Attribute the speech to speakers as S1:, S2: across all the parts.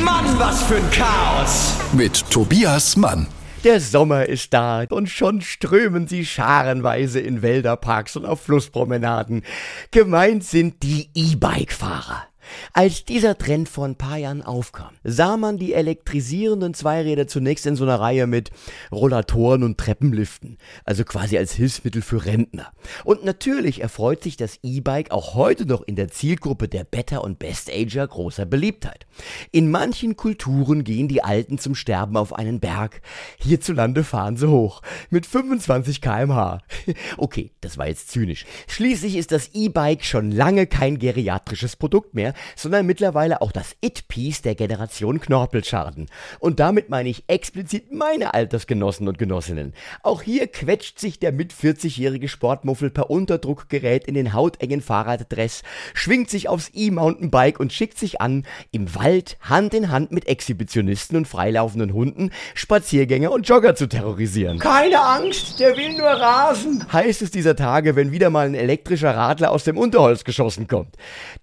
S1: Mann, was für ein Chaos!
S2: Mit Tobias Mann.
S3: Der Sommer ist da und schon strömen sie scharenweise in Wälder, Parks und auf Flusspromenaden. Gemeint sind die E-Bike-Fahrer. Als dieser Trend vor ein paar Jahren aufkam, sah man die elektrisierenden Zweiräder zunächst in so einer Reihe mit Rollatoren und Treppenliften, also quasi als Hilfsmittel für Rentner. Und natürlich erfreut sich das E-Bike auch heute noch in der Zielgruppe der Better- und Best-Ager großer Beliebtheit. In manchen Kulturen gehen die Alten zum Sterben auf einen Berg. Hierzulande fahren sie hoch. Mit 25 kmh. Okay, das war jetzt zynisch. Schließlich ist das E-Bike schon lange kein geriatrisches Produkt mehr, sondern mittlerweile auch das It-Piece der Generation Knorpelschaden. Und damit meine ich explizit meine Altersgenossen und Genossinnen. Auch hier quetscht sich der mit 40-jährige Sportmuffel per Unterdruckgerät in den hautengen Fahrraddress, schwingt sich aufs E-Mountainbike und schickt sich an, im Wald Hand in Hand mit Exhibitionisten und freilaufenden Hunden Spaziergänger und Jogger zu terrorisieren.
S1: Keine Angst, der will nur rasen.
S3: Heißt es dieser Tage, wenn wieder mal ein elektrischer Radler aus dem Unterholz geschossen kommt.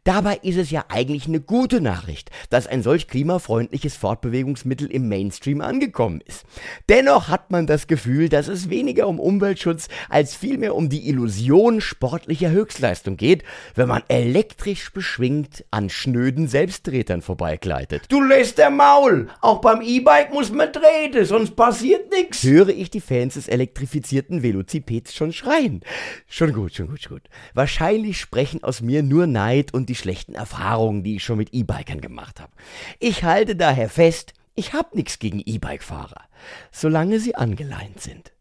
S3: Dabei ist es ja eigentlich eine gute Nachricht, dass ein solch klimafreundliches Fortbewegungsmittel im Mainstream angekommen ist. Dennoch hat man das Gefühl, dass es weniger um Umweltschutz als vielmehr um die Illusion sportlicher Höchstleistung geht, wenn man elektrisch beschwingt an schnöden Selbsttretern vorbeigleitet.
S1: Du lässt der Maul. Auch beim E-Bike muss man treten, sonst passiert nichts.
S3: Höre ich die Fans des elektrifizierten Velocipeds schon schreien. Schon gut, schon gut, schon gut. Wahrscheinlich sprechen aus mir nur Neid und die schlechten Erfahrungen, die ich schon mit E-Bikern gemacht habe. Ich halte daher fest, ich habe nichts gegen E-Bike-Fahrer, solange sie angeleint sind.